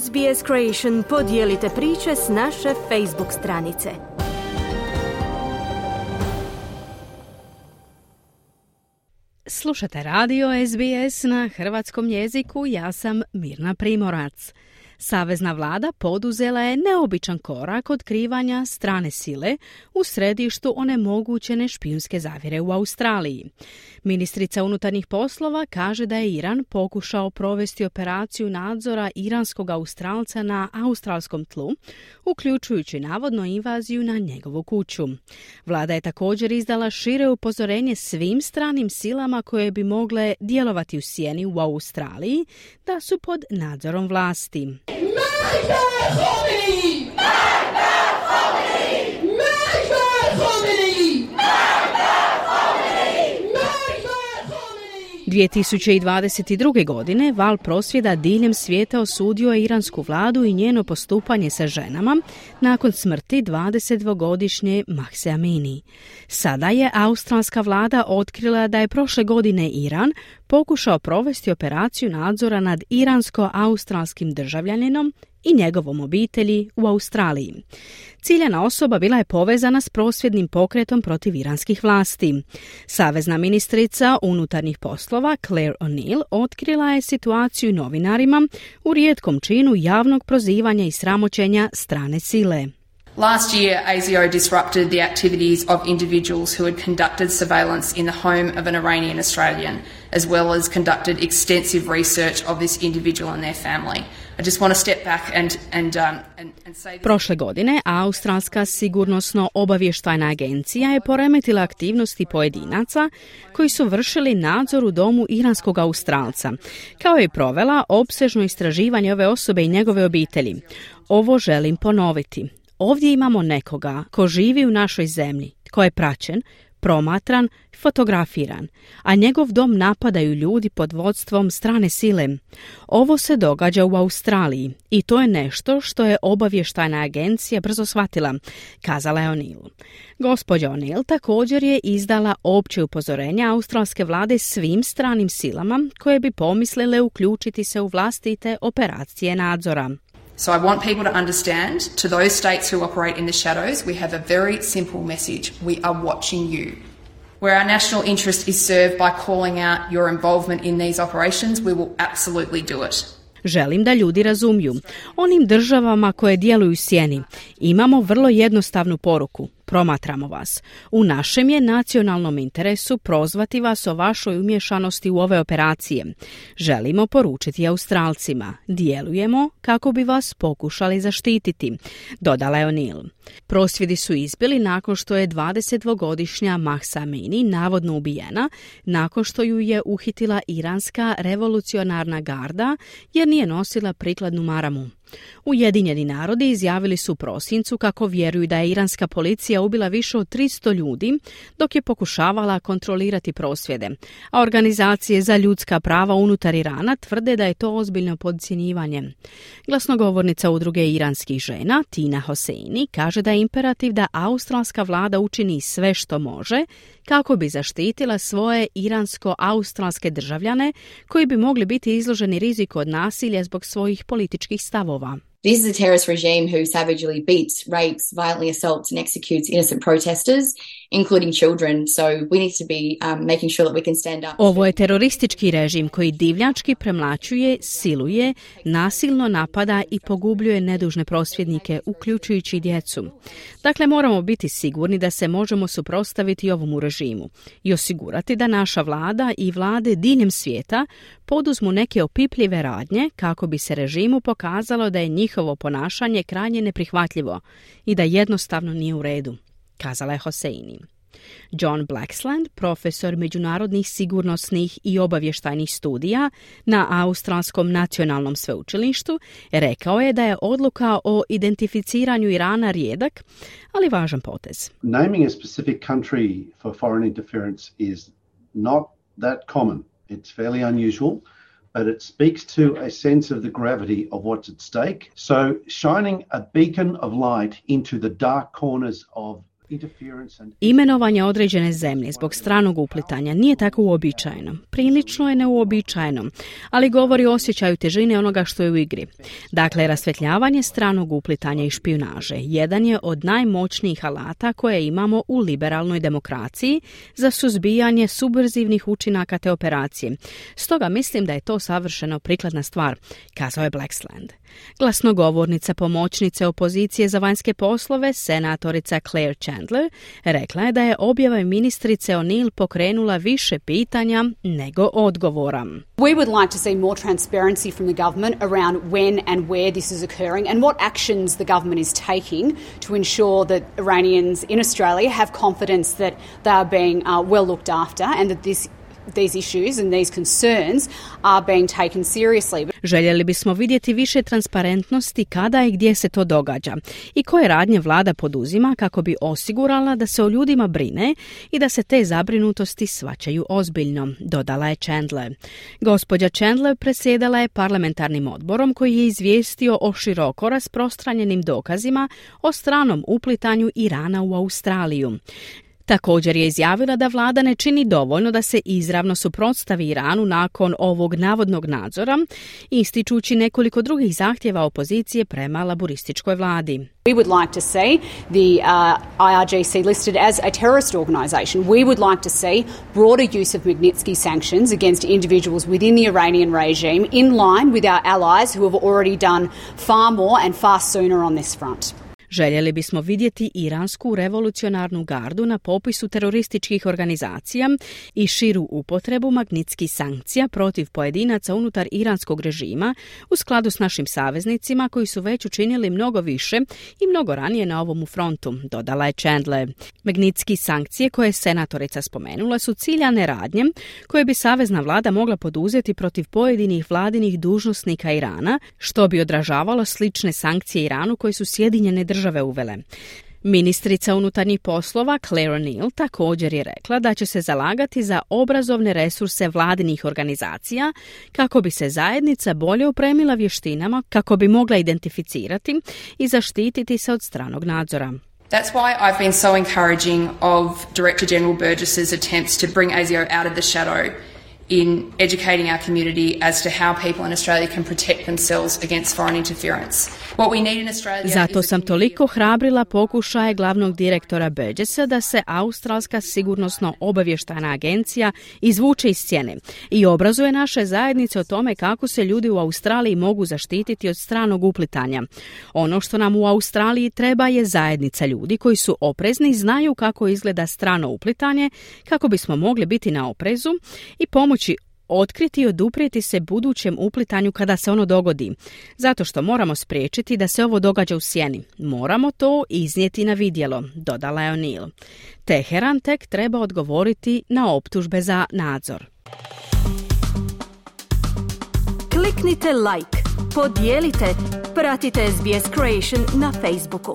SBS Creation podijelite priče s naše Facebook stranice. Slušate radio SBS na hrvatskom jeziku, ja sam Mirna Primorac. Savezna vlada poduzela je neobičan korak otkrivanja strane sile u središtu onemogućene špijunske zavire u Australiji. Ministrica unutarnjih poslova kaže da je Iran pokušao provesti operaciju nadzora iranskog Australca na australskom tlu, uključujući navodno invaziju na njegovu kuću. Vlada je također izdala šire upozorenje svim stranim silama koje bi mogle djelovati u sjeni u Australiji da su pod nadzorom vlasti. Make a homie! Make 2022. godine val prosvjeda diljem svijeta osudio je iransku vladu i njeno postupanje sa ženama nakon smrti 22-godišnje Mahse Amini. Sada je australska vlada otkrila da je prošle godine Iran pokušao provesti operaciju nadzora nad iransko-australskim državljaninom i njegovom obitelji u Australiji. Ciljana osoba bila je povezana s prosvjednim pokretom protiv iranskih vlasti. Savezna ministrica unutarnjih poslova Claire O'Neill otkrila je situaciju novinarima u rijetkom činu javnog prozivanja i sramoćenja strane sile. Last year, ASIO disrupted the activities of individuals who had conducted surveillance in the home of an Iranian Australian, as well as conducted extensive research of this individual and their family. Um, Prošle godine Australska sigurnosno obavještajna agencija je poremetila aktivnosti pojedinaca koji su vršili nadzor u domu iranskog Australca, kao i provela opsežno istraživanje ove osobe i njegove obitelji. Ovo želim ponoviti. Ovdje imamo nekoga ko živi u našoj zemlji, ko je praćen, promatran, fotografiran, a njegov dom napadaju ljudi pod vodstvom strane sile. Ovo se događa u Australiji i to je nešto što je obavještajna agencija brzo shvatila, kazala je O'Neill. Gospođa O'Neill također je izdala opće upozorenja australske vlade svim stranim silama koje bi pomislile uključiti se u vlastite operacije nadzora. So I want people to understand to those states who operate in the shadows, we have a very simple message. We are watching you. Where our national interest is served by calling out your involvement in these operations, we will absolutely do it. Želim da ljudi razumiju. Onim državama koje djeluju sjeni imamo vrlo jednostavnu poruku. Promatramo vas. U našem je nacionalnom interesu prozvati vas o vašoj umješanosti u ove operacije. Želimo poručiti Australcima. Djelujemo kako bi vas pokušali zaštititi, dodala je O'Neill. Prosvjedi su izbili nakon što je 22-godišnja Mahsa Amini navodno ubijena, nakon što ju je uhitila iranska revolucionarna garda jer nije nosila prikladnu maramu. Ujedinjeni narodi izjavili su prosincu kako vjeruju da je iranska policija ubila više od 300 ljudi dok je pokušavala kontrolirati prosvjede, a organizacije za ljudska prava unutar Irana tvrde da je to ozbiljno podcjenjivanje. Glasnogovornica udruge iranskih žena, Tina Hoseini, kaže da je imperativ da australska vlada učini sve što može kako bi zaštitila svoje iransko-australske državljane koji bi mogli biti izloženi riziku od nasilja zbog svojih političkih stavova. This is a terrorist regime who savagely beats, rapes, violently assaults, and executes innocent protesters, including children. So we need to be um, making sure that we can stand up. Ovo je teroristički režim koji divljački premlačuje, siluje, nasilno napada i pogubljuje nedužne prosvjednike, uključujući djecu. Dakle, moramo biti sigurni da se možemo suprotstaviti ovom režimu i osigurati da naša vlada i vlade diljem svijeta poduzmu neke opipljive radnje kako bi se režimu pokazalo da je njihovo ponašanje krajnje neprihvatljivo i da jednostavno nije u redu, kazala je Hoseini. John Blacksland, profesor međunarodnih sigurnosnih i obavještajnih studija na Australskom nacionalnom sveučilištu, rekao je da je odluka o identificiranju Irana rijedak, ali važan potez. Naming a specific country for foreign interference is not that common. It's fairly unusual. but it speaks to a sense of the gravity of what's at stake. So, shining a beacon of light into the dark corners of Imenovanje određene zemlje zbog stranog uplitanja nije tako uobičajeno. Prilično je neuobičajeno, ali govori o osjećaju težine onoga što je u igri. Dakle, rasvetljavanje stranog uplitanja i špionaže jedan je od najmoćnijih alata koje imamo u liberalnoj demokraciji za suzbijanje subverzivnih učinaka te operacije. Stoga mislim da je to savršeno prikladna stvar, kazao je Blacksland. Glasnogovornica pomoćnice opozicije za vanjske poslove, senatorica Claire Chandler, rekla je da je objava ministrice O'Neill pokrenula više pitanja nego odgovora. We would like to see more transparency from the government around when and where this is occurring and what actions the government is taking to ensure that Iranians in Australia have confidence that they are being uh, well looked after and that this Željeli bismo vidjeti više transparentnosti kada i gdje se to događa i koje radnje vlada poduzima kako bi osigurala da se o ljudima brine i da se te zabrinutosti svačaju ozbiljno, dodala je Chandler. Gospođa Chandler presjedala je parlamentarnim odborom koji je izvijestio o široko rasprostranjenim dokazima o stranom uplitanju Irana u Australiju. Također je izjavila da vlada ne čini dovoljno da se izravno suprotstavi Iranu nakon ovog navodnog nadzora, ističući nekoliko drugih zahtjeva opozicije prema laborističkoj vladi. We would like to see the uh, IRGC listed as a terrorist organisation. We would like to see broader use of Magnitsky sanctions against individuals within the Iranian regime in line with our allies who have already done far more and far sooner on this front. Željeli bismo vidjeti iransku revolucionarnu gardu na popisu terorističkih organizacija i širu upotrebu magnitskih sankcija protiv pojedinaca unutar iranskog režima u skladu s našim saveznicima koji su već učinili mnogo više i mnogo ranije na ovom frontu, dodala je Chandler. Magnitski sankcije koje je senatorica spomenula su ciljane radnje koje bi savezna vlada mogla poduzeti protiv pojedinih vladinih dužnosnika Irana, što bi odražavalo slične sankcije Iranu koje su Sjedinjene države države uvele. Ministrica unutarnjih poslova Claire O'Neill također je rekla da će se zalagati za obrazovne resurse vladinih organizacija kako bi se zajednica bolje opremila vještinama kako bi mogla identificirati i zaštititi se od stranog nadzora. That's why I've been so encouraging of Director General Burgess's attempts to bring ASIO out of the shadow in educating our community as to how people in Australia can protect themselves against foreign interference. What we need in Australia Zato sam toliko hrabrila pokušaje glavnog direktora Burgessa da se Australska sigurnosno obavještajna agencija izvuče iz cijene i obrazuje naše zajednice o tome kako se ljudi u Australiji mogu zaštititi od stranog uplitanja. Ono što nam u Australiji treba je zajednica ljudi koji su oprezni i znaju kako izgleda strano uplitanje kako bismo mogli biti na oprezu i pomoći moći otkriti i oduprijeti se budućem uplitanju kada se ono dogodi. Zato što moramo spriječiti da se ovo događa u sjeni. Moramo to iznijeti na vidjelo, dodala je O'Neill. Teheran tek treba odgovoriti na optužbe za nadzor. Kliknite like, podijelite, pratite SBS Creation na Facebooku.